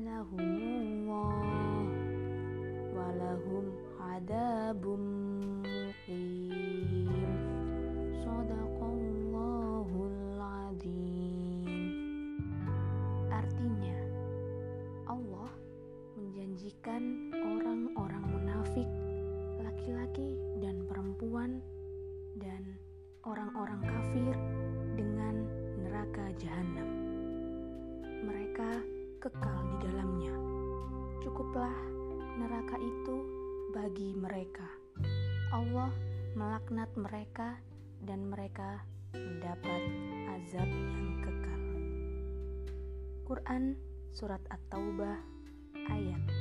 la'anahumullah wa lahum adabum muqim. Sadaqallahul adzim artinya Allah menjanjikan orang-orang munafik laki-laki dan perempuan dan orang-orang kafir dengan neraka jahanam mereka kekal. Bagi mereka. Allah melaknat mereka dan mereka mendapat azab yang kekal. Quran Surat At-Taubah ayat 68